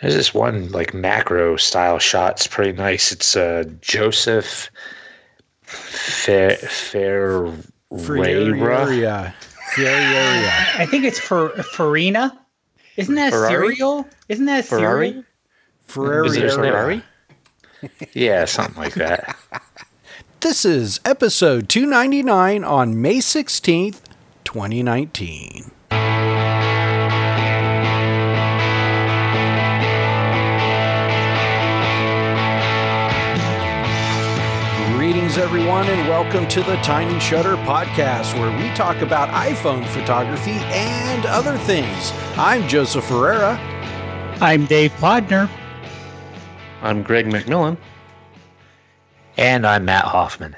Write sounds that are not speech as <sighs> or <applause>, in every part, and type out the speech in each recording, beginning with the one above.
There's this one like macro style shot. It's pretty nice. It's uh, Joseph Fer- Ferreira. Ferreira. Ferreira. I think it's for Farina. Isn't that Ferrari? cereal? Isn't that Ferrari? cereal? Ferreira. Is there Ferrari? yeah, something like that. <laughs> This is episode 299 on May 16th, 2019. Greetings, everyone, and welcome to the Tiny Shutter Podcast, where we talk about iPhone photography and other things. I'm Joseph Ferreira. I'm Dave Podner. I'm Greg McMillan. And I'm Matt Hoffman.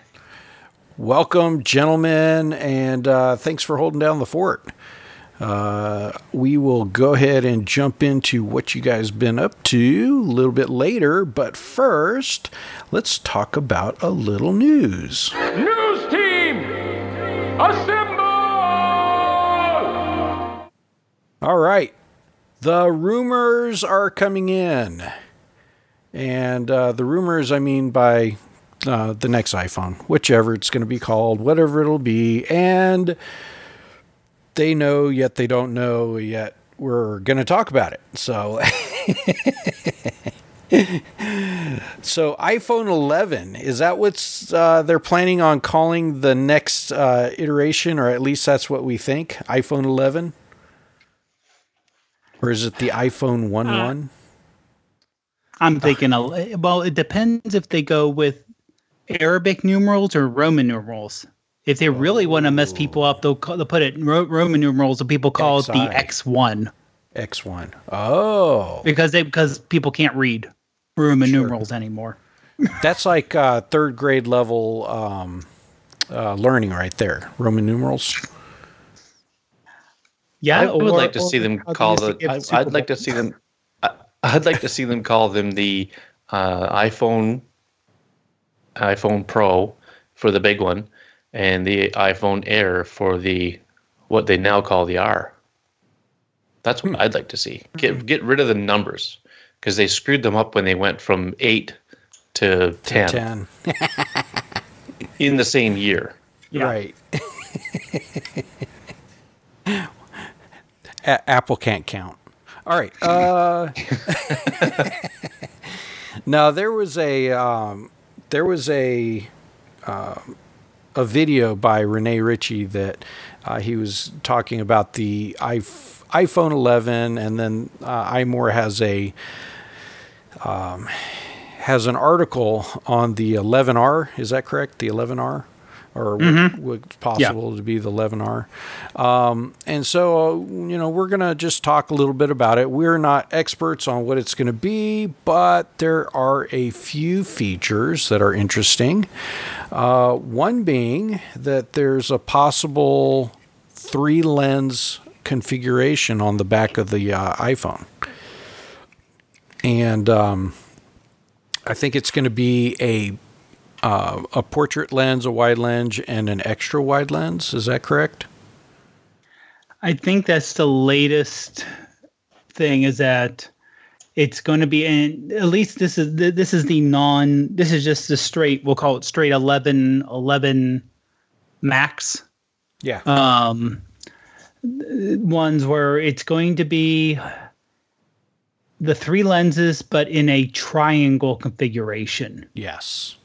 Welcome, gentlemen, and uh, thanks for holding down the fort. Uh, we will go ahead and jump into what you guys been up to a little bit later, but first, let's talk about a little news. News team, assemble! All right, the rumors are coming in, and uh, the rumors I mean by uh, the next iPhone, whichever it's going to be called, whatever it'll be, and they know yet they don't know yet. We're going to talk about it. So, <laughs> so iPhone 11 is that what's uh, they're planning on calling the next uh, iteration, or at least that's what we think. iPhone 11, or is it the iPhone 11? I'm thinking, a, well, it depends if they go with Arabic numerals or Roman numerals. If they really want to mess people up, they'll, call, they'll put it in Ro- Roman numerals, and people call it the X1 X1. Oh, because they because people can't read Roman numerals anymore. <laughs> that's like uh, third grade level um, uh, learning right there. Roman numerals. Yeah, I would or- like to or see them call the. I, I'd like to see them. I, I'd like to see them call them the uh, iPhone, iPhone Pro for the big one, and the iPhone Air for the what they now call the R. That's Hmm. what I'd like to see. Get get rid of the numbers because they screwed them up when they went from eight to ten, 10. <laughs> in the same year. Yeah. Right. <laughs> A- Apple can't count. All right. Uh, <laughs> now there was a um, there was a um, a video by Rene Ritchie that uh, he was talking about the iPh- iPhone 11, and then uh, iMore has a um, has an article on the 11R. Is that correct? The 11R, or what, what's possible to be the 11R. Um, and so, uh, you know, we're gonna just talk a little bit about it. We're not experts on what it's going to be, but there are a few features that are interesting. Uh, one being that there's a possible three lens configuration on the back of the uh, iPhone. And um, I think it's going to be a uh, a portrait lens, a wide lens, and an extra wide lens. Is that correct? I think that's the latest thing is that it's going to be in at least this is this is the non this is just the straight we'll call it straight 11 11 max Yeah. um ones where it's going to be the three lenses but in a triangle configuration yes.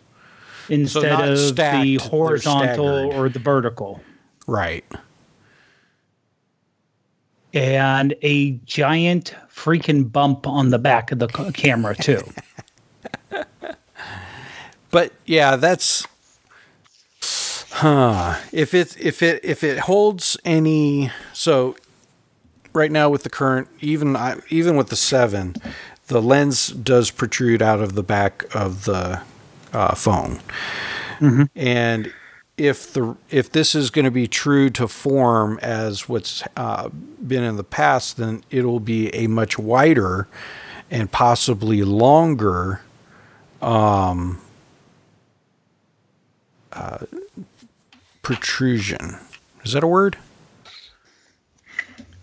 Instead not of stacked, the horizontal or the vertical Right. and a giant freaking bump on the back of the camera too. <laughs> But yeah, that's huh. If it if it if it holds any so right now with the current even I- even with the 7, the lens does protrude out of the back of the uh, phone. And if the if this is going to be true to form as what's uh, been in the past, then it'll be a much wider and possibly longer um, uh, protrusion. Is that a word?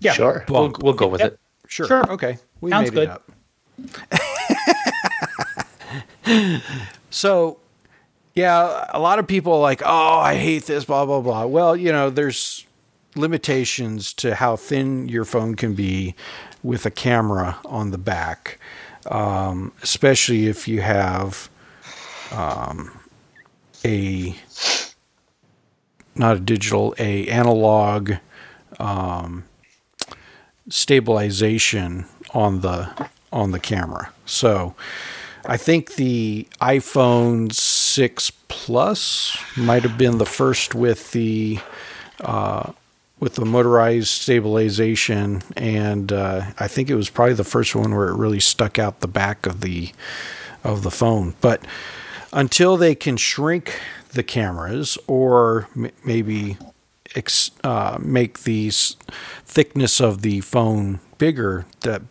Yeah. Sure, we'll, we'll go with Yep. it. Sure. Sure. Okay. We Sounds made good. it up. <laughs> so, yeah, a lot of people are like, oh, I hate this, blah, blah, blah. Well, you know, there's limitations to how thin your phone can be with a camera on the back, um, especially if you have um, a not a digital, a analog um, stabilization on the on the camera. So I think the iPhone 6 Plus might have been the first with the uh, with the motorized stabilization, and uh, I think it was probably the first one where it really stuck out the back of the of the phone. But until they can shrink the cameras or m- maybe ex- uh, make the thickness of the phone bigger, that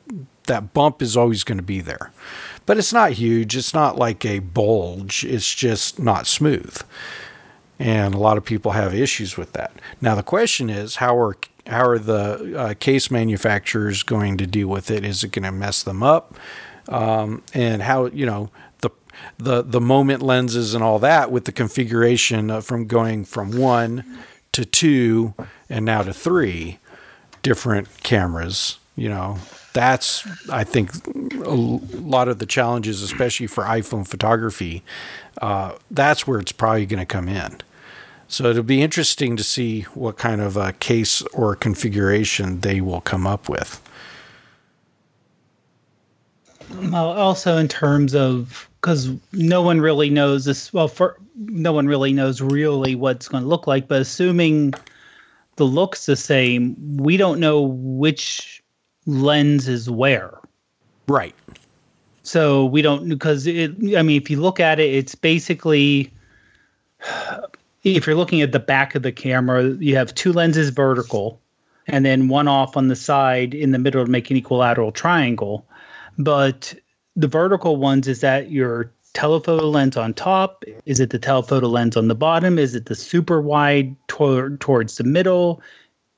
that bump is always going to be there. But it's not huge. It's not like a bulge. It's just not smooth. And a lot of people have issues with that. Now the question is, how are how are the uh, case manufacturers going to deal with it? Is it going to mess them up? Um, and how you know the the the moment lenses and all that with the configuration from going from one to two and now to three different cameras. You know, that's I think a lot of the challenges, especially for iPhone photography. Uh, that's where it's probably going to come in. So it'll be interesting to see what kind of a case or configuration they will come up with. Well, also in terms of because no one really knows this. Well, for no one really knows really what it's going to look like. But assuming the looks the same, we don't know which lens is where. Right. So we don't because it. I mean, if you look at it, it's basically if you're looking at the back of the camera, you have two lenses vertical, and then one off on the side in the middle to make an equilateral triangle. But the vertical ones is that your telephoto lens on top? Is it the telephoto lens on the bottom? Is it the super wide tor- towards the middle?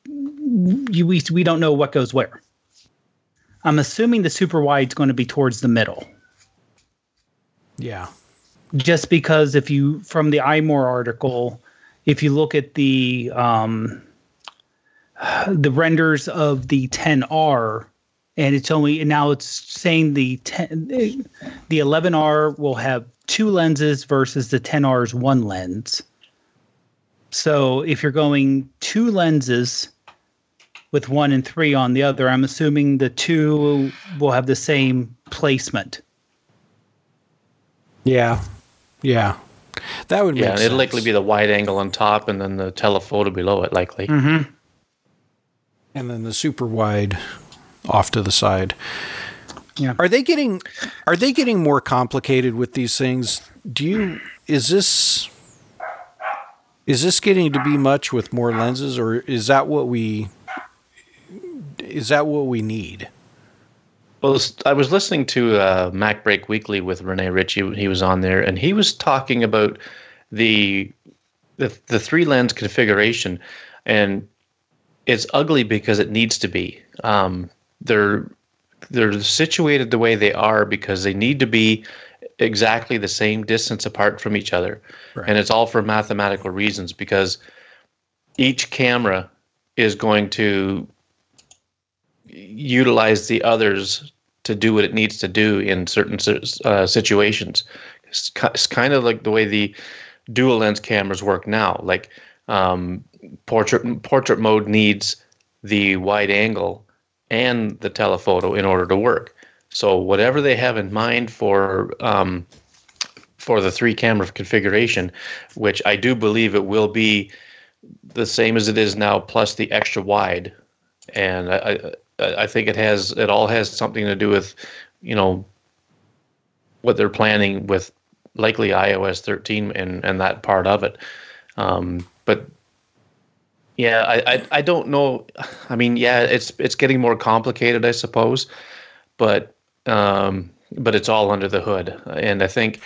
You, we, we don't know what goes where. I'm assuming the super wide is going to be towards the middle. Yeah. Just because if you, from the iMore article, if you look at the um, the renders of the 10R, and it's only and now it's saying the 10 the 11R will have two lenses versus the 10R's one lens. So if you're going two lenses with one and three on the other, I'm assuming the two will have the same placement. Yeah. Yeah. That would make Yeah, and it'll sense. likely be the wide angle on top and then the telephoto below it, likely. Mm-hmm. and then the super wide off to the side. Yeah. Are they getting are they getting more complicated with these things? Do you is this is this getting to be much with more lenses or is that what we is that what we need? Well, I was listening to uh, MacBreak Weekly with Rene Ritchie. He was on there, and he was talking about the the, the three lens configuration, and it's ugly because it needs to be. Um, they're they're situated the way they are because they need to be exactly the same distance apart from each other, Right. and it's all for mathematical reasons because each camera is going to utilize the others to do what it needs to do in certain uh, situations. It's, kind of like the way the dual lens cameras work now. Like um, portrait portrait mode needs the wide angle and the telephoto in order to work. So whatever they have in mind for um, for the three camera configuration, which I do believe it will be the same as it is now, plus the extra wide, and I, I think it has it all has something to do with, you know, what they're planning with likely iOS 13 and and that part of it. Um, but yeah, I, I I don't know. I mean, yeah, it's it's getting more complicated, I suppose, but um, but it's all under the hood, and I think,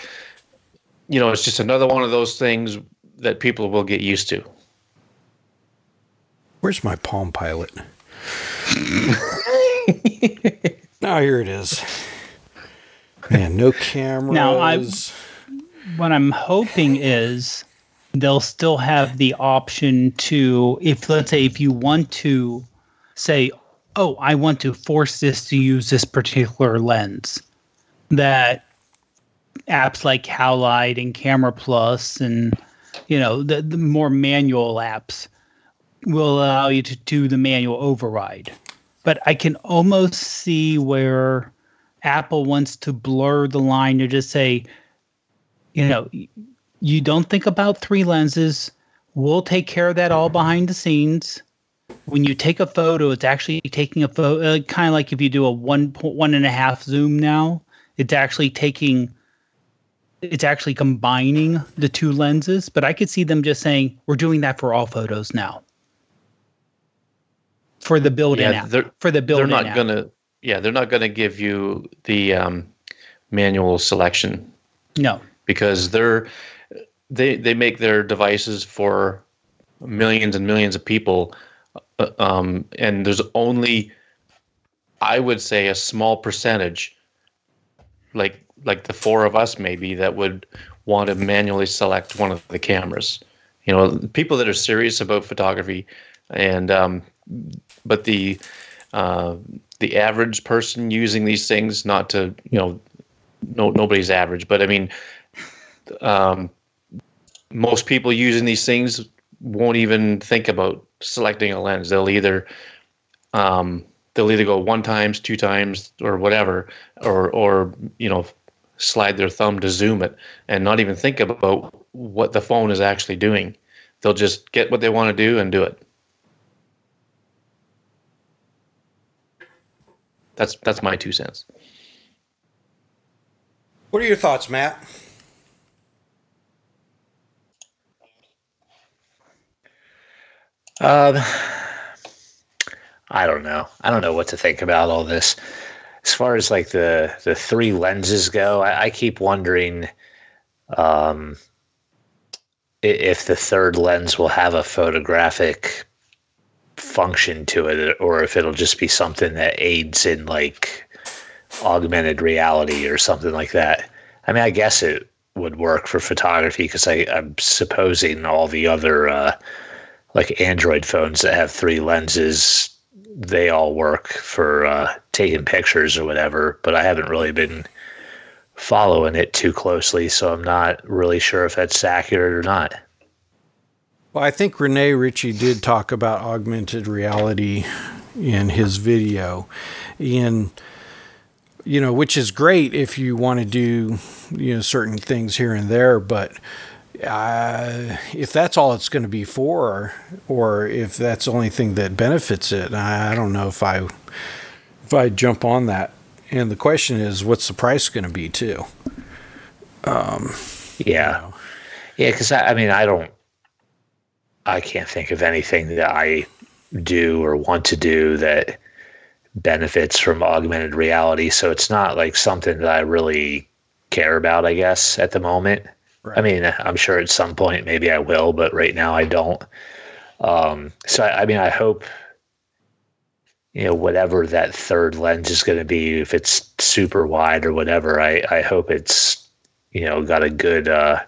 you know, it's just another one of those things that people will get used to. Where's my Palm Pilot? <laughs> oh, here it is. Man, no cameras. Now, I- what I'm hoping is they'll still have the option to, if let's say, if you want to say, oh, I want to force this to use this particular lens, that apps like Halide and Camera Plus and you know the, the more manual apps will allow you to do the manual override. But I can almost see where Apple wants to blur the line to just say, you know, you don't think about three lenses. We'll take care of that all behind the scenes. When you take a photo, it's actually taking a photo, uh, kind of like if you do a one point one and a half zoom now, it's actually taking, it's actually combining the two lenses. But I could see them just saying, we're doing that for all photos now. For the built-in Yeah, app. For the building, They're not app. gonna. Yeah, they're not gonna give you the um, manual selection No. because they're they they make their devices for millions and millions of people, uh, um, and there's only, I would say, a small percentage, like like the four of us maybe that would want to manually select one of the cameras. You know, people that are serious about photography, and um, but the uh, the average person using these things, not to you know, no nobody's average, but I mean, um, most people using these things won't even think about selecting a lens. They'll either um, they'll either go one times, two times, or whatever, or or you know slide their thumb to zoom it and not even think about what the phone is actually doing. They'll just get what they want to do and do it. That's that's my two cents. What are your thoughts, Matt? Um, I don't know. I don't know what to think about all this. As far as like the the three lenses go, I, I keep wondering um, if the third lens will have a photographic function to it, or if it'll just be something that aids in like augmented reality or something like that. I mean, I guess it would work for photography because I'm supposing all the other uh, like Android phones that have three lenses, they all work for uh, taking pictures or whatever. But I haven't really been following it too closely, so I'm not really sure if that's accurate or not. Well, I think Rene Ritchie did talk about augmented reality in his video, In you know, which is great if you want to do you know certain things here and there, but uh, if that's all it's going to be for, or if that's the only thing that benefits it, I, don't know if I if I jump on that. And the question is, what's the price going to be too? Um, Yeah, yeah, because I, I mean, I don't, I can't think of anything that I do or want to do that benefits from augmented reality. So it's not like something that I really care about, I guess, at the moment. I mean, I'm sure at some point maybe I will, but right now I don't. Um, so I, I mean, I hope you know whatever that third lens is going to be, if it's super wide or whatever. I I hope it's you know got a good. Uh,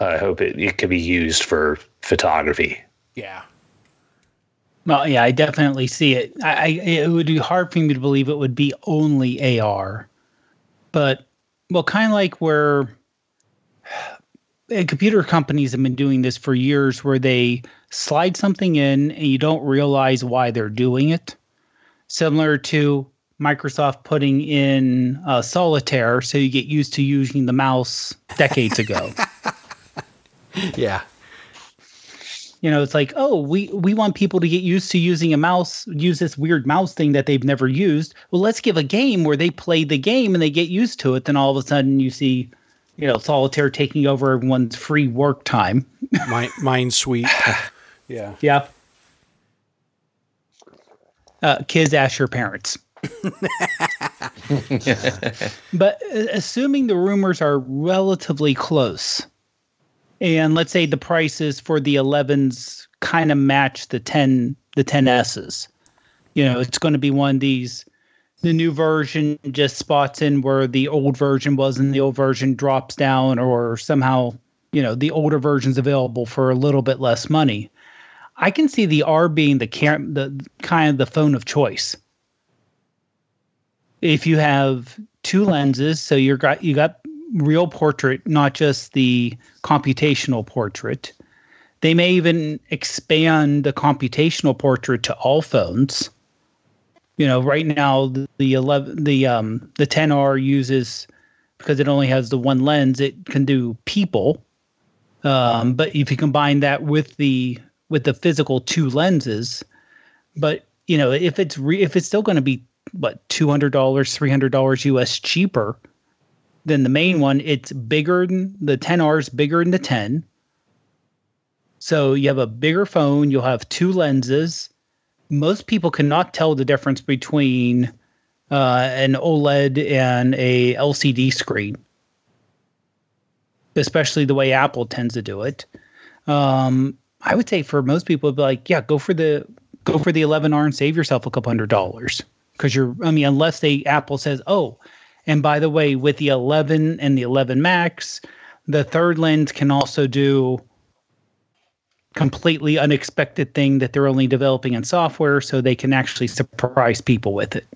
I hope it, it could be used for photography. Yeah. Well, yeah, I definitely see it. I, I it would be hard for me to believe it would be only AR, but well, kind of like where uh, <sighs> computer companies have been doing this for years, where they slide something in and you don't realize why they're doing it. Similar to Microsoft putting in uh, Solitaire, so you get used to using the mouse decades ago. <laughs> Yeah. you know it's like oh we we want people to get used to using a mouse use this weird mouse thing that they've never used well let's give a game where they play the game and they get used to it then all of a sudden you see you know solitaire taking over everyone's free work time <laughs> Mind, mind sweep. <laughs> Yeah. yeah uh, kids ask your parents <laughs> but uh, assuming the rumors are relatively close and let's say the prices for the 11s kind of match the 10 the 10s's you know it's going to be one of these the new version just spots in where the old version was and the old version drops down or somehow you know the older version's available for a little bit less money. I can see the r being the cam- the kind of the phone of choice if you have two lenses so you're got you got real portrait not just the computational portrait. They may even expand the computational portrait to all phones. You know right now the, the 11 the um the 10r uses because it only has the one lens it can do people. Um but if you combine that with the with the physical two lenses but you know if it's re- if it's still going to be what $200 $300 us cheaper than the main one. It's bigger than the 10r is bigger than the 10 so you have a bigger phone you'll have two lenses. Most people cannot tell the difference between uh, an OLED and a LCD screen, especially the way Apple tends to do it. Um, I would say for most people, it'd be like, yeah, go for the go for the 11R and save yourself a couple hundred dollars because you're. I mean, unless they Apple says, oh, and by the way, with the 11 and the 11 Max, the third lens can also do completely unexpected thing that they're only developing in software so they can actually surprise people with it.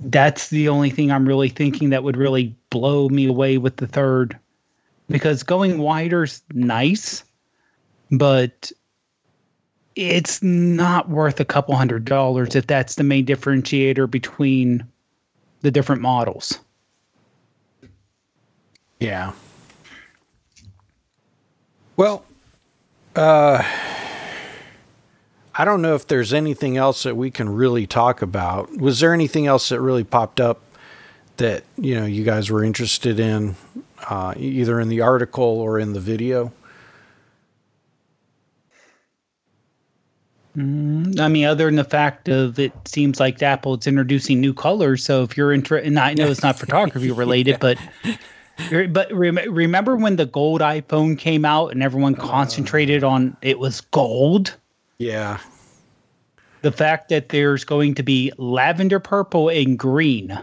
That's the only thing I'm really thinking that would really blow me away with the third. Because going wider's nice, but it's not worth a couple hundred dollars if that's the main differentiator between the different models. Yeah. Well, uh, I don't know if there's anything else that we can really talk about. Was there anything else that really popped up that you know you guys were interested in, uh, either in the article or in the video? Mm, I mean, other than the fact of it seems like Apple is introducing new colors. So if you're interested, and I know it's not <laughs> photography related, but but rem- remember when the gold iPhone came out and everyone concentrated on it was gold? Yeah. The fact that there's going to be lavender purple and green.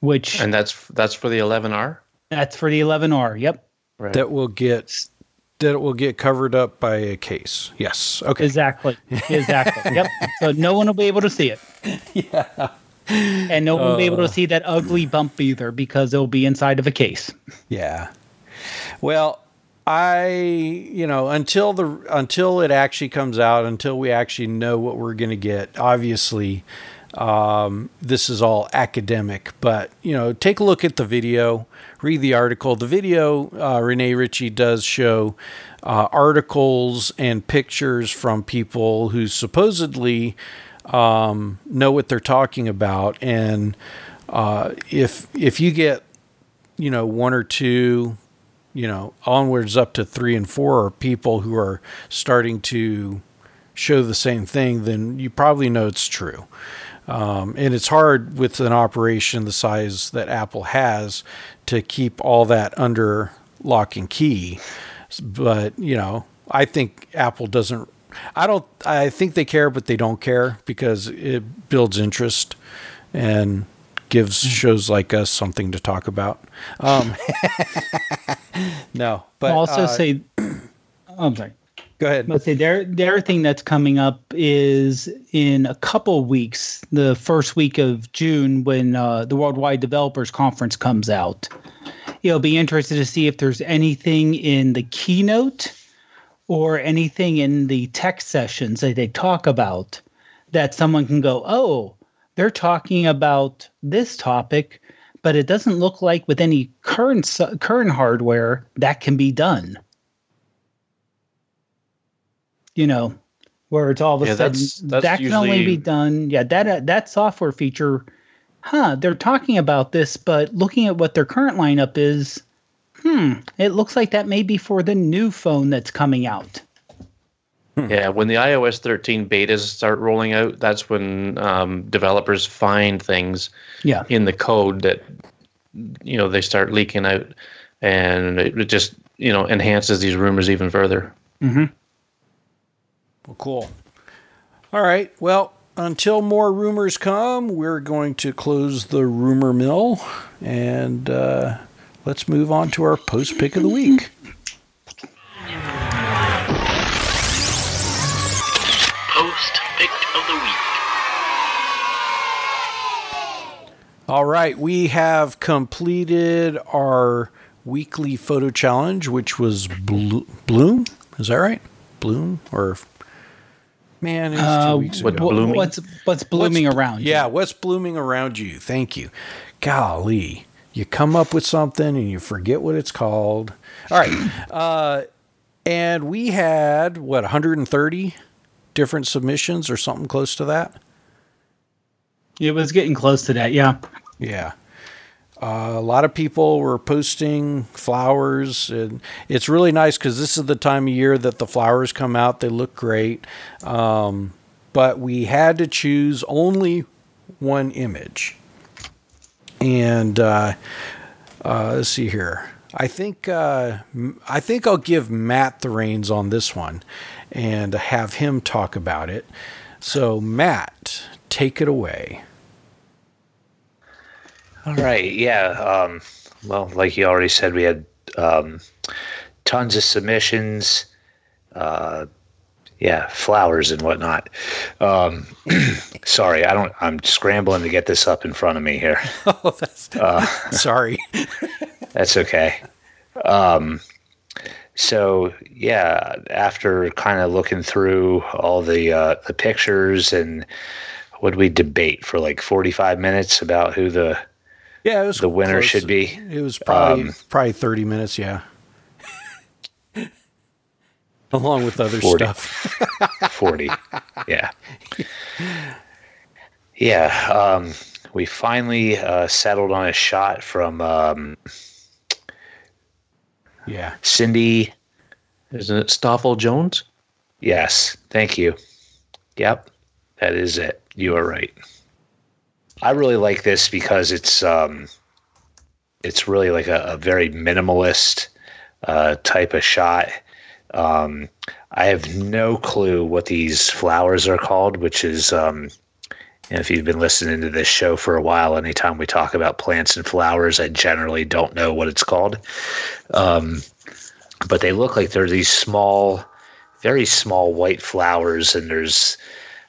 Which And that's that's for the 11R. that's for the 11R. Yep. Right. That will get that it will get covered up by a case. Yes. Okay. Exactly. Exactly. yep. So no one will be able to see it. <laughs> yeah. And no one will be able Uh. to see that ugly bump either because it'll be inside of a case. Yeah. Well, I, you know, until the until it actually comes out, until we actually know what we're going to get. Obviously, um, this is all academic, but you know, take a look at the video, read the article. The video, uh, Rene Ritchie does show uh, articles and pictures from people who supposedly um, know what they're talking about, and uh, if if you get you know one or two you know onwards up to three and four are people who are starting to show the same thing then you probably know it's true um, and it's hard with an operation the size that apple has to keep all that under lock and key. But you know i think apple doesn't i don't i think they care but they don't care because it builds interest and gives shows like us something to talk about. Um, <laughs> no but I'll also uh, say, <clears throat> I'm sorry. Go ahead Let's say their their thing that's coming up is in a couple weeks, the first week of June, when uh, the Worldwide Developers Conference comes out. You'll be interested to see if there's anything in the keynote or anything in the tech sessions that they talk about that someone can go, oh, they're talking about this topic, but it doesn't look like with any current current hardware that can be done you know, where it's all of a Yeah, sudden that's- that's that can only be done. Yeah, that uh, that software feature, huh? They're talking about this, but looking at what their current lineup is, hmm, it looks like that may be for the new phone that's coming out. Yeah, when the iOS 13 betas start rolling out, that's when um, developers find things Yeah, in the code that you know they start leaking out, and it it just you know enhances these rumors even further. hmm Well, cool. All right. Well, until more rumors come, we're going to close the rumor mill and uh, let's move on to our post pick of the week. Post pick of the week. All right, we have completed our weekly photo challenge, which was Blo- Bloom. Is that right? Bloom or man? It was two Uh, weeks what- ago. blooming? what's what's blooming What's- around? you? Yeah, what's blooming around you? Thank you. Golly, you come up with something and you forget what it's called. All right, <coughs> uh, and we had what 130 different submissions or something close to that. it was getting close to that. Yeah. Yeah. Uh, a lot of people were posting flowers, and it's really nice because this is the time of year that the flowers come out. They look great. Um, but we had to choose only one image. And uh, uh, let's see here. I think uh, I think I'll give Matt the reins on this one, and have him talk about it. So Matt, take it away. All right. Yeah. Um, well, like you already said, we had um, tons of submissions. Uh, yeah, flowers and whatnot. Um, <clears throat> sorry, I don't. I'm scrambling to get this up in front of me here. <laughs> Oh, that's <laughs> sorry. <laughs> That's okay. Um, so yeah, after kind of looking through all the uh, the pictures and would we debate for like 45 minutes about who the Yeah, it was the winner close. should be It was probably Um, probably thirty minutes. Yeah, <laughs> along with other 40. stuff. <laughs> 40. yeah. Yeah. Um, we finally uh, settled on a shot from um, Yeah, Cindy. Isn't it Stoffel Jones? Yes. Thank you. Yep. That is it. You are right. I really like this because it's um, it's really like a, a very minimalist uh, type of shot. Um, I have no clue what these flowers are called, which is um, if you've been listening to this show for a while, anytime we talk about plants and flowers, I generally don't know what it's called. Um, but they look like they're these small, very small white flowers, and there's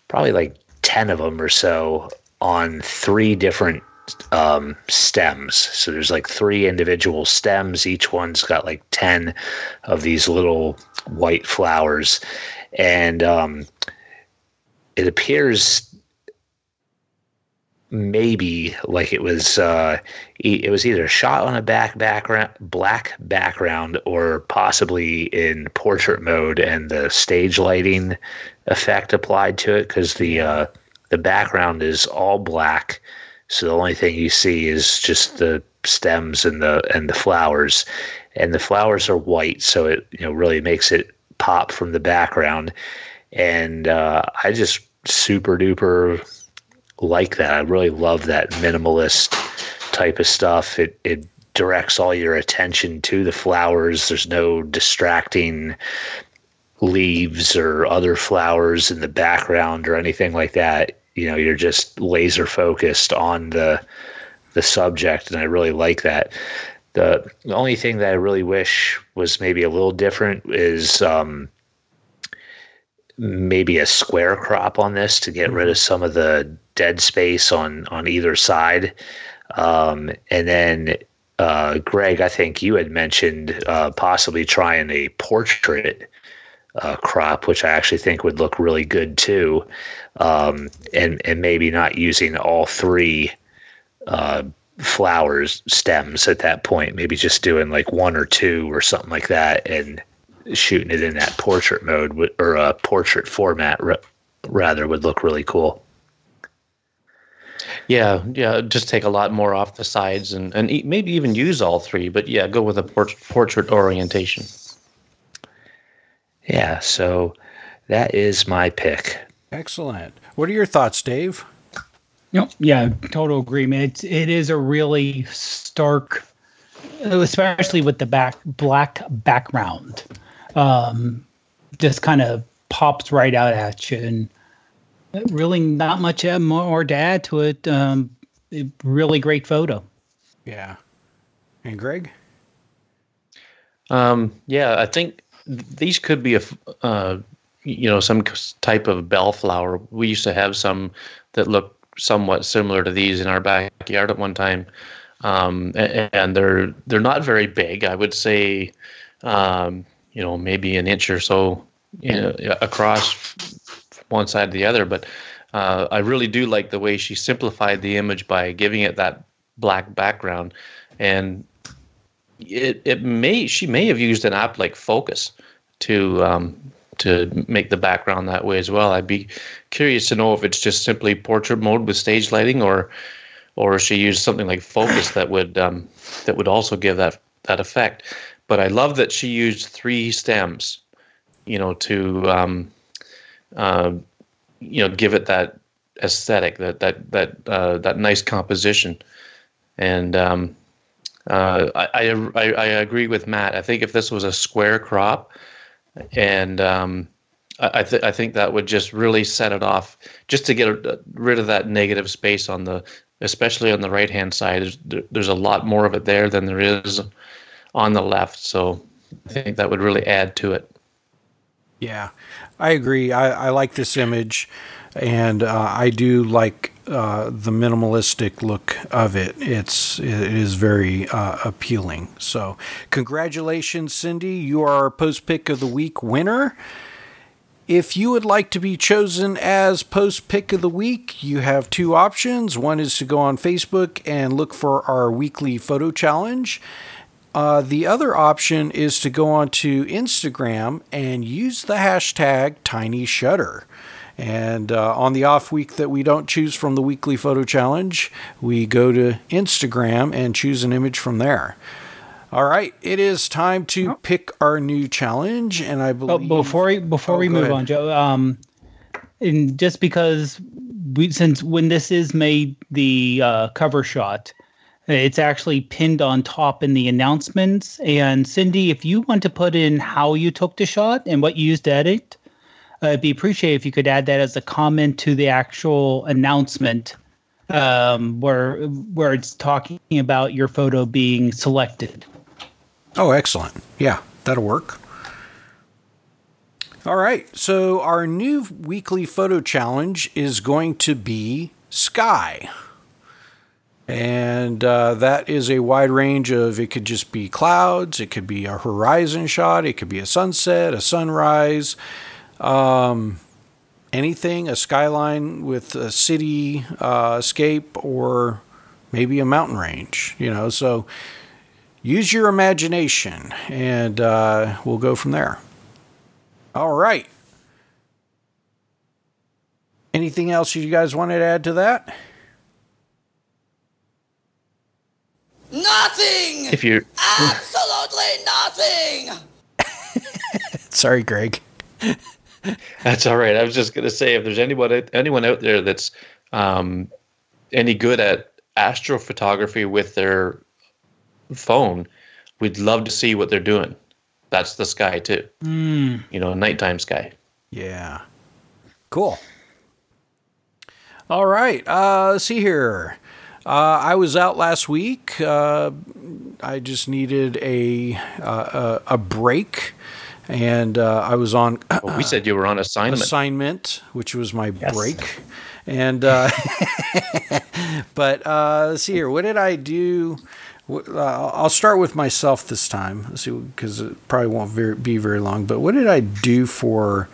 probably like 10 of them or so on three different um, stems. So there's like three individual stems. Each one's got like 10 of these little white flowers. And um, it appears maybe like it was uh, it was either shot on a back background black background or possibly in portrait mode and the stage lighting effect applied to it because the uh, the background is all black so the only thing you see is just the stems and the and the flowers and the flowers are white so it you know really makes it pop from the background and uh, i just super duper like that. I really love that minimalist type of stuff. It it directs all your attention to the flowers. There's no distracting leaves or other flowers in the background or anything like that. You know, you're just laser focused on the the subject and I really like that. The, the only thing that I really wish was maybe a little different is um, maybe a square crop on this to get rid of some of the dead space on on either side. Um, and then uh, Greg, I think you had mentioned uh, possibly trying a portrait uh, crop, which I actually think would look really good too. Um, and and maybe not using all three uh, flowers stems at that point. Maybe just doing like one or two or something like that, and shooting it in that portrait mode or a portrait format ra- rather would look really cool. Yeah, yeah. Just take a lot more off the sides and and maybe even use all three. But yeah, go with a port- portrait orientation. Yeah, so that is my pick. Excellent. What are your thoughts, Dave? Yep. Yeah, total agreement. It's, it is a really stark, especially with the back black background. Um, just kind of pops right out at you, and really not much more to add to it. Um, a really great photo. Yeah. And Greg? Um, yeah, I think th- these could be a uh, you know, some type of bellflower. We used to have some that look somewhat similar to these in our backyard at one time, um, a- and they're they're not very big. I would say, um, you know, maybe an inch or so you know, across one side to the other. But uh, I really do like the way she simplified the image by giving it that black background, and it it may she may have used an app like Focus to um, to make the background that way as well. I'd be curious to know if it's just simply portrait mode with stage lighting, or or she used something like Focus that would um, that would also give that that effect. But I love that she used three stems, you know, to um, uh, you know give it that aesthetic, that that that uh, that nice composition, and um, uh, I, I I agree with Matt. I think if this was a square crop, and um, I th- I think that would just really set it off, just to get a, rid of that negative space on the, especially on the right hand side. There's there's a lot more of it there than there is on the left. So I think that would really add to it. Yeah, I agree. I, I like this image, and uh, I do like uh, the minimalistic look of it. It's it is very uh, appealing. So, congratulations, Cindy! You are our post pick of the week winner. If you would like to be chosen as post pick of the week, you have two options. One is to go on Facebook and look for our weekly photo challenge. Uh, the other option is to go on to Instagram and use the hashtag TinyShutter. And uh, on the off week that we don't choose from the weekly photo challenge, we go to Instagram and choose an image from there. All right, it is time to pick our new challenge, and I But believe. before we, before Oh, we move ahead. on, Joe, um, and just because we since when this is made the uh, cover shot, it's actually pinned on top in the announcements. And Cindy, if you want to put in how you took the shot and what you used to edit, uh, it'd be appreciated if you could add that as a comment to the actual announcement, um, where where it's talking about your photo being selected. Oh, excellent. Yeah, that'll work. All right. So, our new weekly photo challenge is going to be sky. And uh, that is a wide range of, it could just be clouds, it could be a horizon shot, it could be a sunset, a sunrise, um, anything, a skyline with a city uh, scape, or maybe a mountain range, you know. So, use your imagination and uh, we'll go from there. All right. Anything else you guys wanted to add to that? Nothing! If you're Absolutely nothing! <laughs> Sorry, Greg. <laughs> <laughs> That's all right. I was just going to say, if there's anyone anyone out there that's um, any good at astrophotography with their phone, we'd love to see what they're doing. That's the sky too. Mm. You know, nighttime sky. Yeah. Cool. All right. Uh, let's see here. Uh, I was out last week. Uh, I just needed a uh, a, a break, and uh, I was on <clears throat> Well, we said you were on assignment. assignment, which was my break. And uh, <laughs> but uh, let's see here. What did I do? Uh, I'll start with myself this time. Let's see, because it probably won't very, be very long. But what did I do for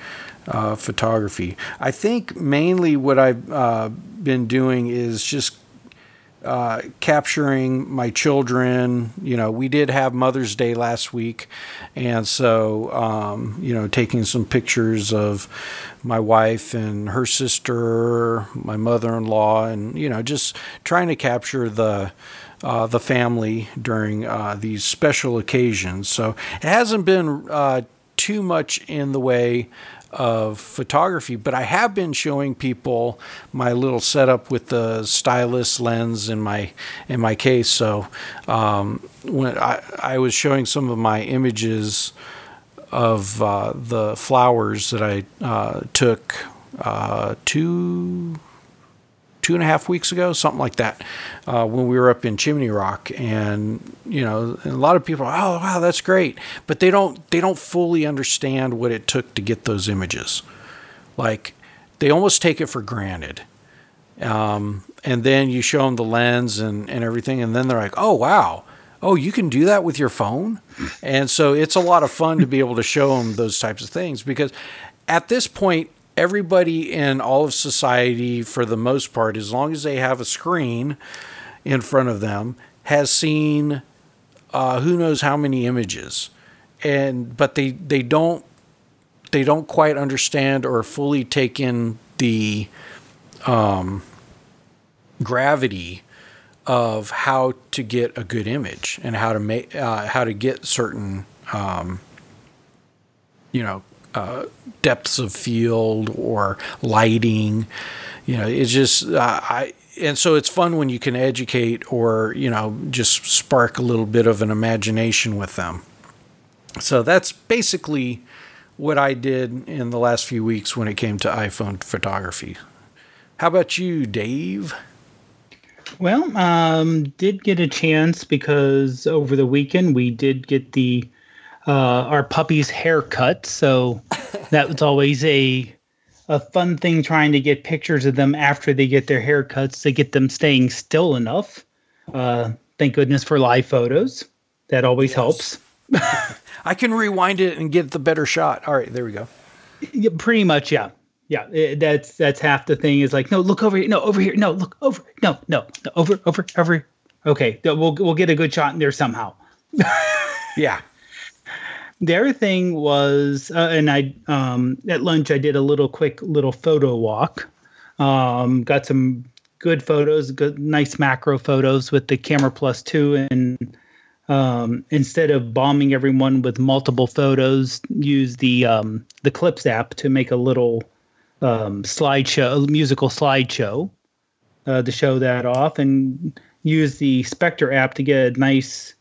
uh, photography? I think mainly what I've uh, been doing is just uh, capturing my children. You know, we did have Mother's Day last week, and so um, you know, taking some pictures of my wife and her sister, my mother-in-law, and you know, just trying to capture the. Uh, the family during uh, these special occasions. So it hasn't been uh, too much in the way of photography, but I have been showing people my little setup with the stylus lens in my in my case. So um, when I, I was showing some of my images of uh, the flowers that I uh, took uh, two two and a half weeks ago, something like that, uh, when we were up in Chimney Rock, and you know, and a lot of people, are, oh wow, that's great, but they don't they don't fully understand what it took to get those images. Like they almost take it for granted. Um, and then you show them the lens and, and everything, and then they're like, oh wow, oh you can do that with your phone, and so it's a lot of fun to be able to show them those types of things because at this point everybody in all of society, for the most part, as long as they have a screen in front of them, has seen uh, who knows how many images, and but they they don't they don't quite understand or fully take in the um, gravity of how to get a good image and how to make uh, how to get certain um, you know uh, depths of field or lighting. You know, it's just uh, I and so it's fun when you can educate or you know just spark a little bit of an imagination with them. So that's basically what I did in the last few weeks when it came to iPhone photography. How about you, Dave? Well, um, did get a chance because over the weekend we did get the uh, our puppy's haircut, so <laughs> that was always a a fun thing trying to get pictures of them after they get their haircuts to get them staying still enough. Uh, thank goodness for live photos. That always helps. <laughs> I can rewind it and get the better shot. All right, there we go. Yeah, pretty much, yeah, yeah. It, that's that's half the thing. Is like, no, look over here. No, over here. No, look over. No, no, no over, over, over. Okay, we'll we'll get a good shot in there somehow. <laughs> yeah. The other thing was, uh, and I um, at lunch I did a little quick little photo walk. Um, got some good photos, good nice macro photos with the camera plus two, and um, instead of bombing everyone with multiple photos, use the um, the Clips app to make a little um, slideshow, a musical slideshow uh, to show that off, and use the Spectre app to get a nice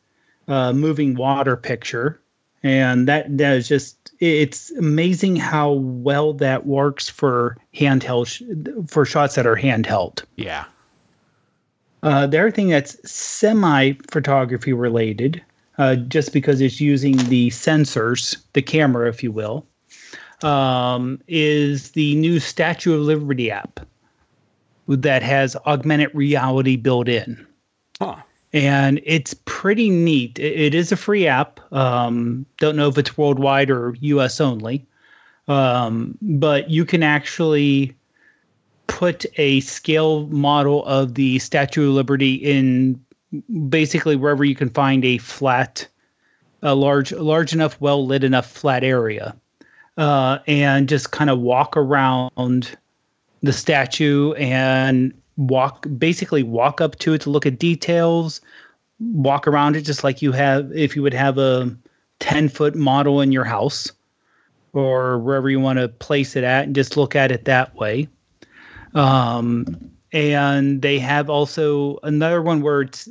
uh, moving water picture and that that is just it's amazing how well that works for handheld sh- for shots that are handheld. Yeah. Uh, the other thing that's semi photography related, uh, just because it's using the sensors, the camera, if you will, um, is the new Statue of Liberty app that has augmented reality built in. Huh and it's pretty neat. It, is a free app. Um, don't know if it's worldwide or US only, um, but you can actually put a scale model of the Statue of Liberty in basically wherever you can find a flat, a large, large enough, well lit enough flat area, uh, and just kind of walk around the statue and walk basically walk up to it to look at details walk around it just like you have if you would have a 10 foot model in your house or wherever you want to place it at and just look at it that way. Um, and they have also another one where it's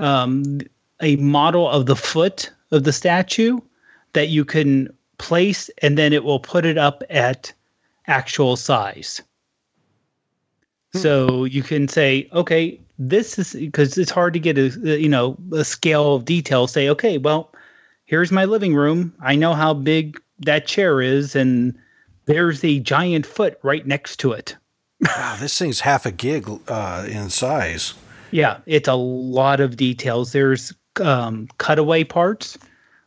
um, a model of the foot of the statue that you can place and then it will put it up at actual size so you can say, okay, this is because it's hard to get a you know a scale of detail. Say, okay, well, here's my living room. I know how big that chair is, and there's a giant foot right next to it. wow, this thing's half a gig uh, in size. Yeah, it's a lot of details. There's um, cutaway parts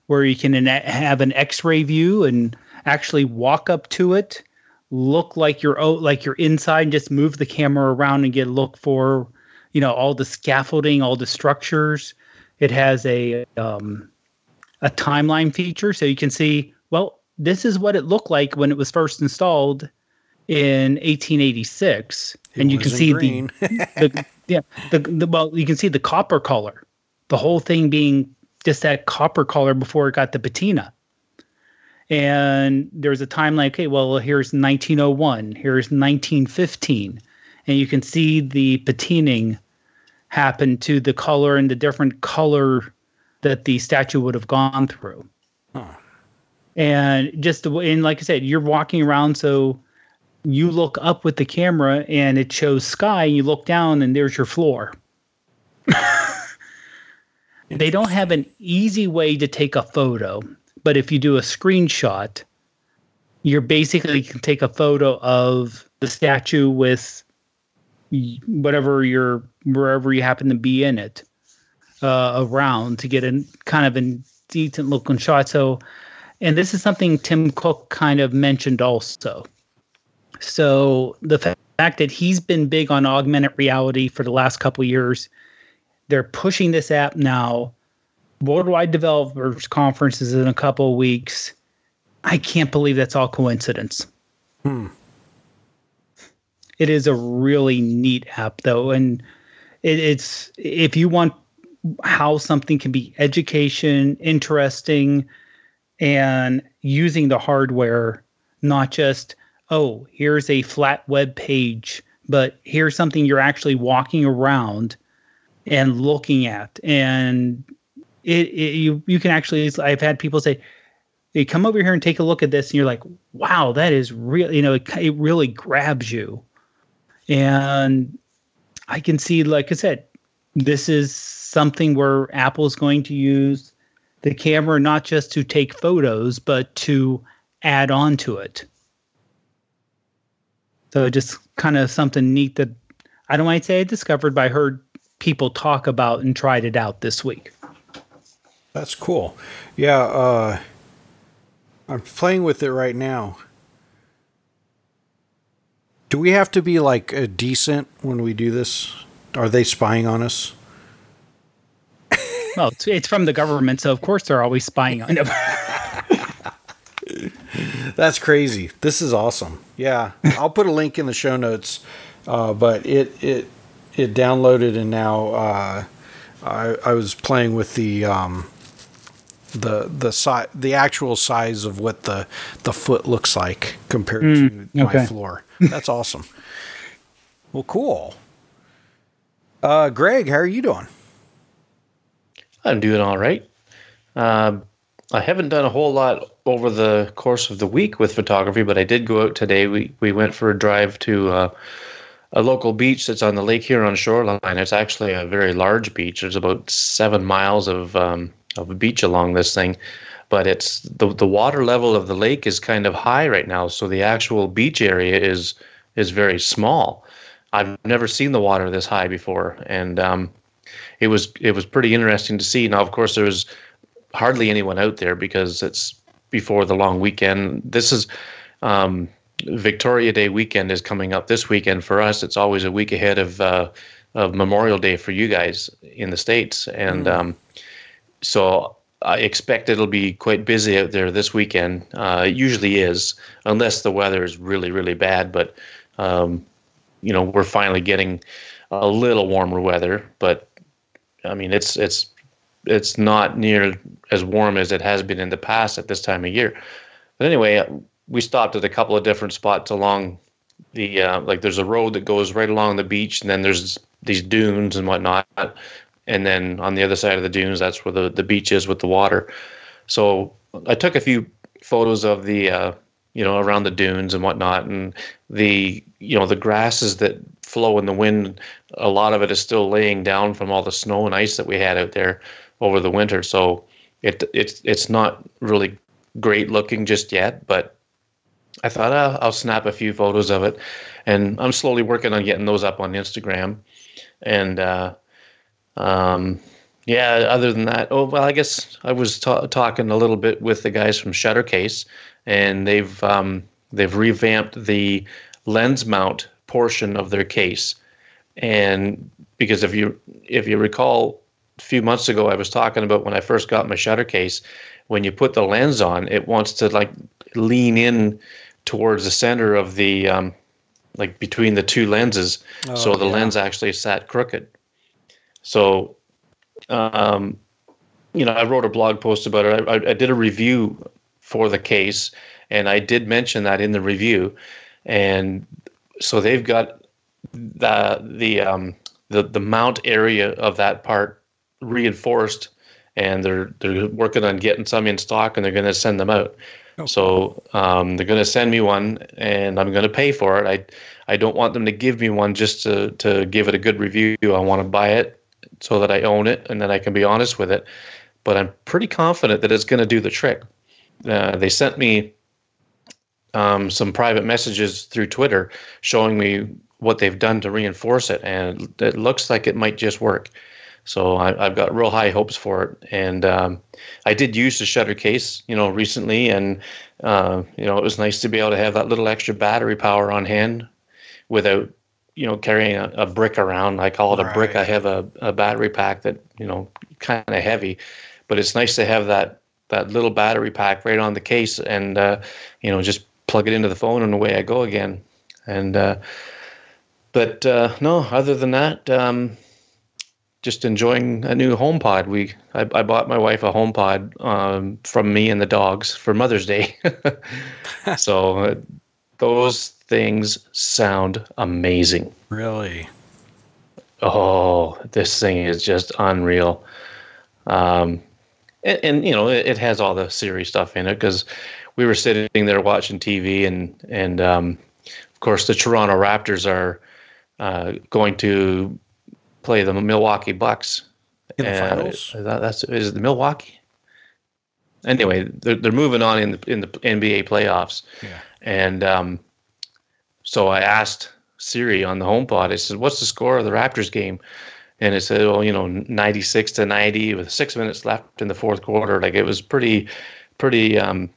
where you can have an X-ray view and actually walk up to it look like you're oh, like you're inside and just move the camera around and get a look for you know all the scaffolding all the structures. It has a um, a timeline feature so you can see well this is what it looked like when it was first installed in 1886 it and you can see the, <laughs> the yeah the, the well you can see the copper color. The whole thing being just that copper color before it got the patina and there's a timeline okay well here's 1901 here's 1915 and you can see the patining happen to the color and the different color that the statue would have gone through huh. And just the way, and like I said, you're walking around, so you look up with the camera and it shows sky, and you look down and there's your floor. <laughs> they don't have an easy way to take a photo, but if you do a screenshot, you're basically can take a photo of the statue with whatever you're wherever you happen to be in it uh, around to get a kind of a decent looking shot. So, and this is something Tim Cook kind of mentioned also. So the fa- fact that he's been big on augmented reality for the last couple years, they're pushing this app now. Worldwide Developers Conference is in a couple of weeks. I can't believe that's all coincidence. Hmm. It is a really neat app, though, and it, it's if you want how something can be education, interesting, and using the hardware, not just oh here's a flat web page, but here's something you're actually walking around and looking at, and it, it you you can actually. I've had people say, "Hey, come over here and take a look at this," and you're like, "Wow, that is real." You know, it, it really grabs you, and I can see, like I said, this is something where Apple's going to use the camera not just to take photos, but to add on to it. So just kind of something neat that I don't want to say I discovered, but I heard people talk about and tried it out this week. That's cool. Yeah, uh, I'm playing with it right now. Do we have to be like a decent when we do this? Are they spying on us? Well, it's, it's from the government, so of course they're always spying on them. <laughs> That's crazy. This is awesome. Yeah, I'll put a link in the show notes. Uh, but it it it downloaded and now uh, I I was playing with the um, the the si- the actual size of what the the foot looks like compared to my floor. That's awesome. Well, cool. Uh, Greg, how are you doing? I'm doing all right. Um, I haven't done a whole lot over the course of the week with photography, but I did go out today. We we went for a drive to uh, a local beach that's on the Lake Huron shoreline. It's actually a very large beach. There's about seven miles of um, of a beach along this thing, but it's the the water level of the lake is kind of high right now, so the actual beach area is is very small. I've never seen the water this high before, and um, it was it was pretty interesting to see. Now, of course, there was hardly anyone out there because it's before the long weekend. This is um, Victoria Day weekend is coming up this weekend for us. It's always a week ahead of uh, of Memorial Day for you guys in the states, and um, so I expect it'll be quite busy out there this weekend. Uh, it usually is, unless the weather is really really bad. But um, you know, we're finally getting a little warmer weather, but I mean, it's it's it's not near as warm as it has been in the past at this time of year. But anyway, we stopped at a couple of different spots along the uh, like. There's a road that goes right along the beach, and then there's these dunes and whatnot. And then on the other side of the dunes, that's where the, the beach is with the water. So I took a few photos of the uh, you know around the dunes and whatnot, and the you know the grasses that flow in the wind. A lot of it is still laying down from all the snow and ice that we had out there over the winter. So it it's it's not really great looking just yet, but I thought uh, I'll snap a few photos of it, and I'm slowly working on getting those up on Instagram. And uh, um, yeah, other than that, oh well, I guess I was ta- talking a little bit with the guys from Shuttercase, and they've um, they've revamped the lens mount portion of their case. And because if you if you recall, a few months ago, I was talking about when I first got my shutter case. When you put the lens on, it wants to like lean in towards the center of the um, like between the two lenses, so Oh, the yeah. lens actually sat crooked. So, um, you know, I wrote a blog post about it. I, I, did a review for the case, and I did mention that in the review. And so they've got the the um, the the mount area of that part reinforced, and they're they're working on getting some in stock, and they're going to send them out. So um, they're going to send me one, and I'm going to pay for it. I I don't want them to give me one just to to give it a good review. I want to buy it so that I own it and then I can be honest with it. But I'm pretty confident that it's going to do the trick. Uh, they sent me um, some private messages through Twitter showing me what they've done to reinforce it, and it looks like it might just work. So I, have got real high hopes for it, and um, I did use the shutter case, you know, recently, and uh, you know, it was nice to be able to have that little extra battery power on hand without, you know, carrying a, a brick around. I call it a brick. I have a, a battery pack that you know, kind of heavy, but it's nice to have that that little battery pack right on the case, and uh, you know, just plug it into the phone and away I go again. And uh, but uh, no, other than that. Um, just enjoying a new HomePod. We I, I bought my wife a HomePod um, from me and the dogs for Mother's Day. <laughs> so uh, those things sound amazing. Really? Oh, this thing is just unreal. Um, and, and you know it, it, has all the Siri stuff in it because we were sitting there watching TV and and um, of course the Toronto Raptors are uh, going to play the Milwaukee Bucks in the finals. That, that's is the Milwaukee. Anyway, they're they're moving on in the in the NBA playoffs. Yeah. And um, so I asked Siri on the HomePod. I said, "What's the score of the Raptors game?" And it said, "Well, you know, ninety six to ninety with six minutes left in the fourth quarter." Like it was pretty, pretty um,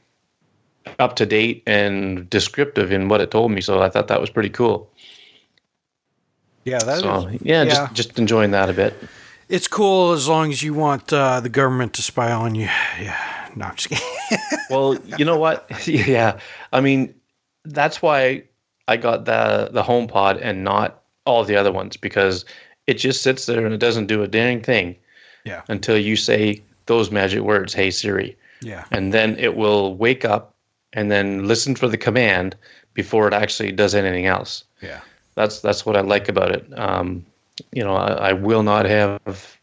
up to date and descriptive in what it told me. So I thought that was pretty cool. Yeah, that so, is, yeah, yeah, just just enjoying that a bit. It's cool as long as you want uh, the government to spy on you. Yeah, no, I'm just kidding. <laughs> well, you know what? <laughs> yeah, I mean, that's why I got the the HomePod and not all the other ones because it just sits there and it doesn't do a dang thing. Yeah. Until you say those magic words, "Hey Siri." Yeah. And then it will wake up and then listen for the command before it actually does anything else. Yeah that's that's what I like about it. Um, you know, I, I, will not have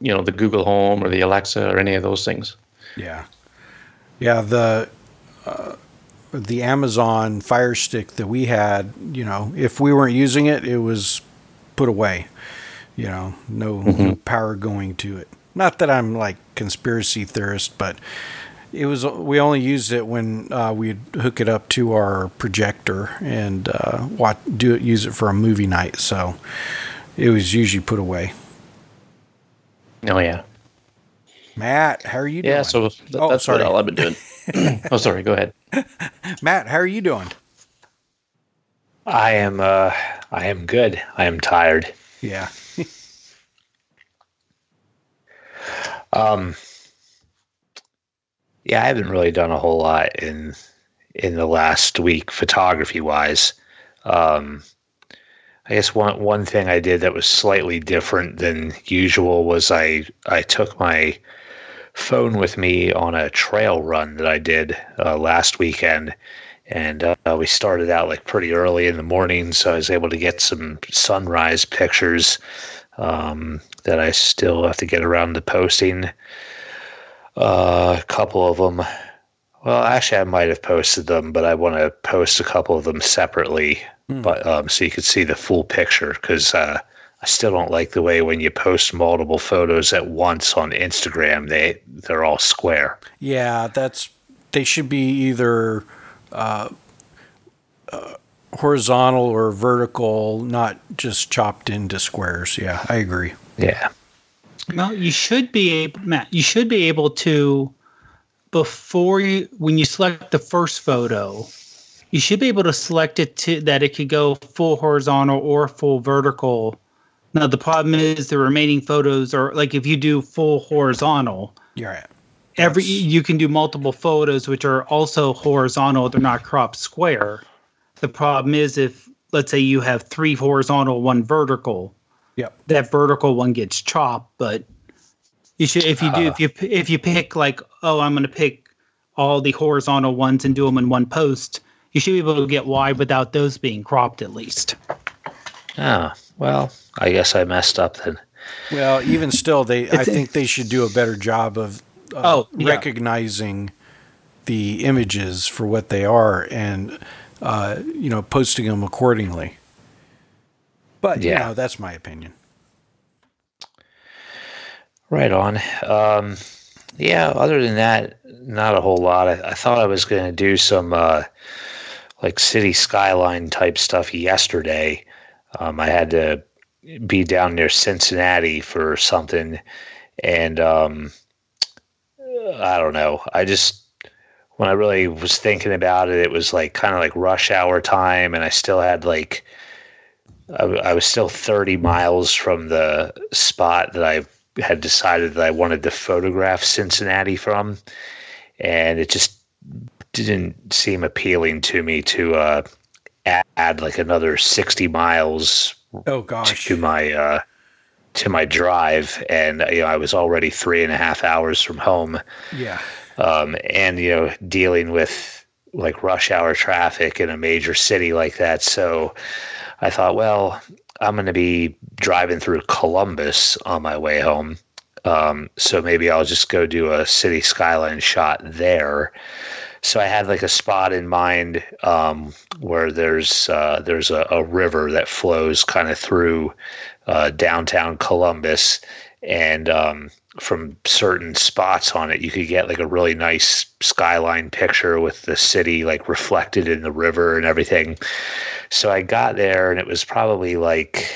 you know the Google Home or the Alexa or any of those things. Yeah, yeah. The uh, the Amazon Fire Stick that we had, you know, if we weren't using it, it was put away. You know, no, mm-hmm. no power going to it. Not that I'm like conspiracy theorist, but it was we only used it when uh, we'd hook it up to our projector and uh, watch, do it use it for a movie night. So it was usually put away. Oh yeah, Matt, how are you doing? Yeah, so th- oh, that's sorry. all I've been doing. <laughs> oh, sorry. Go ahead, <laughs> Matt. How are you doing? I am. Uh, I am good. I am tired. Yeah. <laughs> um yeah, I haven't really done a whole lot in in the last week photography wise. Um, I guess one one thing I did that was slightly different than usual was I I took my phone with me on a trail run that I did uh, last weekend, and uh, we started out like pretty early in the morning, so I was able to get some sunrise pictures um, that I still have to get around to posting. Uh, a couple of them. Well, actually, I might have posted them, but I want to post a couple of them separately, hmm. but um, so you could see the full picture. Because uh, I still don't like the way when you post multiple photos at once on Instagram, they they're all square. Yeah, that's they should be either uh, uh, horizontal or vertical, not just chopped into squares. Yeah, I agree. Yeah. Well, you should be able, Matt. You should be able to before you when you select the first photo, you should be able to select it to that it could go full horizontal or full vertical. Now the problem is the remaining photos are like if you do full horizontal, you're right. Every you can do multiple photos which are also horizontal. They're not cropped square. The problem is if let's say you have three horizontal, one vertical Yep. That vertical one gets chopped, but you should if you do uh, if you if you pick like oh I'm going to pick all the horizontal ones and do them in one post, you should be able to get wide without those being cropped at least. Ah, well, I guess I messed up then. Well, even still, they I think they should do a better job of, of oh, yeah. recognizing the images for what they are and uh, you know posting them accordingly. But you Yeah. know, that's my opinion. Right on. Um, yeah, other than that, not a whole lot. I, I thought I was going to do some uh, like city skyline type stuff yesterday. Um, I had to be down near Cincinnati for something, and um, I don't know. I just when I really was thinking about it, it was like kind of like rush hour time, and I still had like I was still 30 miles from the spot that I had decided that I wanted to photograph Cincinnati from, and it just didn't seem appealing to me to uh, add, add like another 60 miles Oh gosh. to my uh, to my drive, and you know I was already three and a half hours from home Yeah. um, and you know dealing with like rush hour traffic in a major city like that. So I thought, well, I'm going to be driving through Columbus on my way home. Um, so maybe I'll just go do a city skyline shot there. So I had like a spot in mind um, where there's uh, there's a, a river that flows kind of through uh, downtown Columbus, and um, from certain spots on it, you could get like a really nice skyline picture with the city like reflected in the river and everything. So I got there, and it was probably like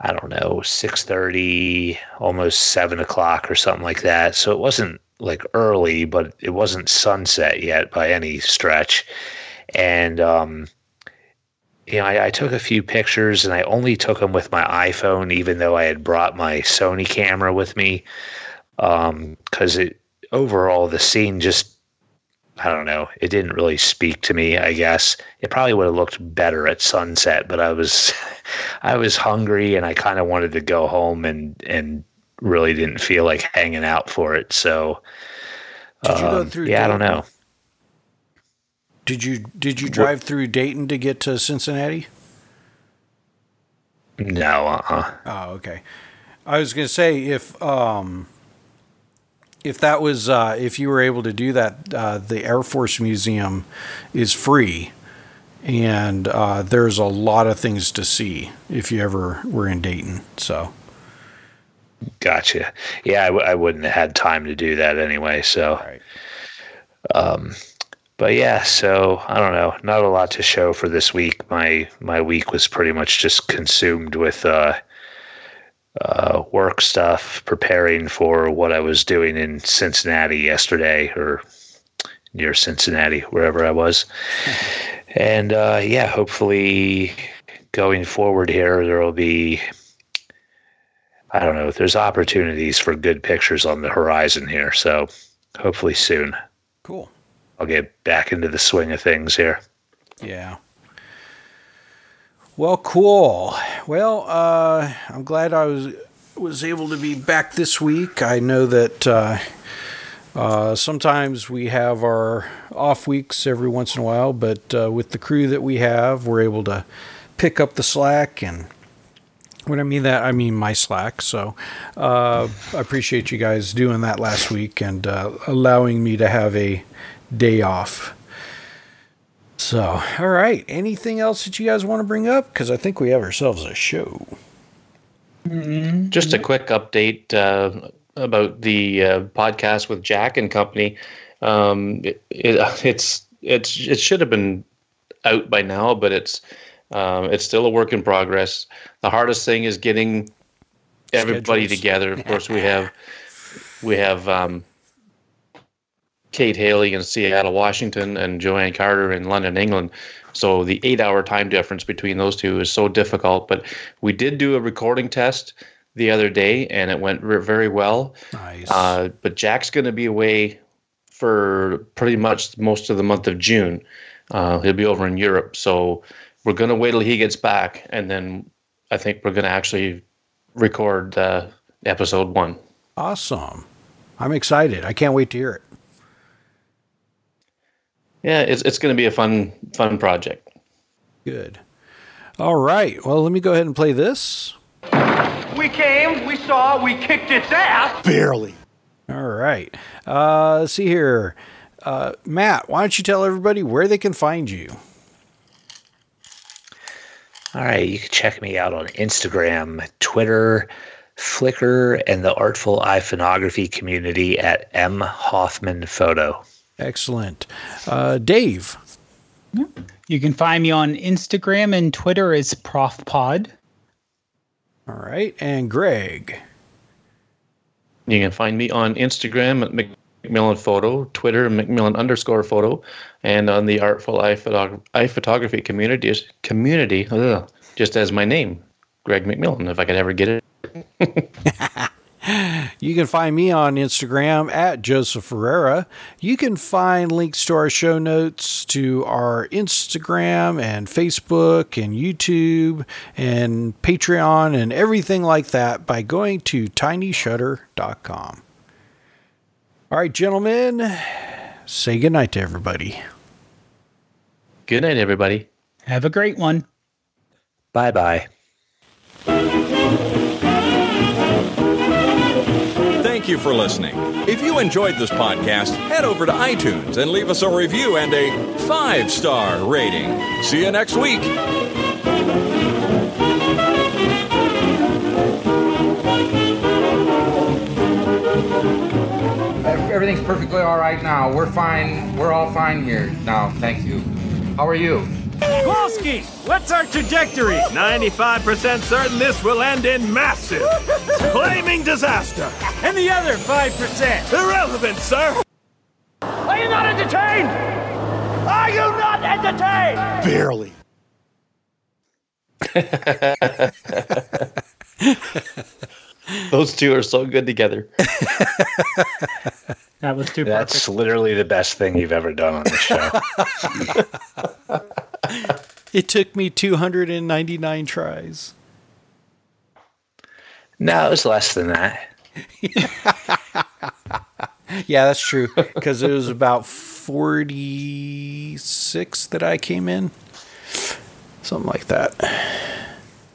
I don't know, six thirty, almost seven o'clock or something like that. So it wasn't like early, but it wasn't sunset yet by any stretch. And um, you know, I, I took a few pictures, and I only took them with my iPhone, even though I had brought my Sony camera with me, because it overall the scene just I don't know. It didn't really speak to me, I guess. It probably would have looked better at sunset, but I was <laughs> I was hungry and I kind of wanted to go home and and really didn't feel like hanging out for it. So Did you go um, through yeah, I don't know. Did you did you drive through Dayton to get to Cincinnati? No, uh-uh. Oh, okay. I was going to say if um if that was uh, if you were able to do that, uh, the Air Force Museum is free, and uh, there's a lot of things to see if you ever were in Dayton. So Gotcha. Yeah, I, w- I wouldn't have had time to do that anyway. So, Right. um, but yeah, so I don't know. Not a lot to show for this week. My my week was pretty much just consumed with uh, uh, work stuff, preparing for what I was doing in Cincinnati yesterday, or near Cincinnati, wherever I was. <laughs> and uh, yeah, hopefully going forward here, there will be I don't know. If there's opportunities for good pictures on the horizon here. So hopefully soon cool. I'll get back into the swing of things here. Yeah. Well, cool. Well, uh, I'm glad I was was able to be back this week. I know that uh, uh, sometimes we have our off weeks every once in a while, but uh, with the crew that we have, we're able to pick up the slack. And when I mean that, I mean my slack. So uh, I appreciate you guys doing that last week and uh, allowing me to have a day off. So, all right. Anything else that you guys want to bring up? Because I think we have ourselves a show. Just a quick update uh, about the uh, podcast with Jack and Company. Um, it, it, it's it's it should have been out by now, but it's um, it's still a work in progress. The hardest thing is getting everybody Schedules. together. Of course, we have <laughs> we have um, Kate Haley in Seattle, Washington, and Joanne Carter in London, England. So the eight-hour time difference between those two is so difficult. But we did do a recording test the other day, and it went re- very well. Nice. Uh, but Jack's going to be away for pretty much most of the month of June. Uh, he'll be over in Europe, so we're going to wait till he gets back, and then I think we're going to actually record uh, episode one. awesome. I'm excited. I can't wait to hear it. Yeah, it's it's going to be a fun fun project. Good. All right. Well, let me go ahead and play this. We came, we saw, we kicked its ass. Barely. All right. Uh, let's see here. Uh, Matt, why don't you tell everybody where they can find you? All right, you can check me out on Instagram, Twitter, Flickr, and the Artful iPhoneography community at M Hoffman Photo. Excellent. Uh, Dave. You can find me on Instagram and Twitter as ProfPod. All right. And Greg. You can find me on Instagram at McMillan Photo, Twitter McMillan underscore photo, and on the Artful iPhotog- Photography community, community ugh, just as my name, Greg McMillan, if I could ever get it. <laughs> You can find me on Instagram at Joseph Ferreira. You can find links to our show notes to our Instagram and Facebook and YouTube and Patreon and everything like that by going to tinyshutter.com. All right, gentlemen, say goodnight to everybody. Good night, everybody. Have a great one. Bye bye. Thank you for listening. If you enjoyed this podcast, head over to iTunes and leave us a review and a five star rating. See you next week. Everything's perfectly all right now. We're fine. We're all fine here now. Thank you. How are you? Kowalski, what's our trajectory? 95% certain this will end in massive, flaming disaster. And the other 5%? Irrelevant, sir. Are you not entertained? Are you not entertained? Barely. <laughs> Those two are so good together. <laughs> That was too bad. That's perfect. literally the best thing you've ever done on the show. <laughs> It took me 299 tries. no, it was less than that. <laughs> Yeah, that's true. Because it was about 46 that I came in. Something like that.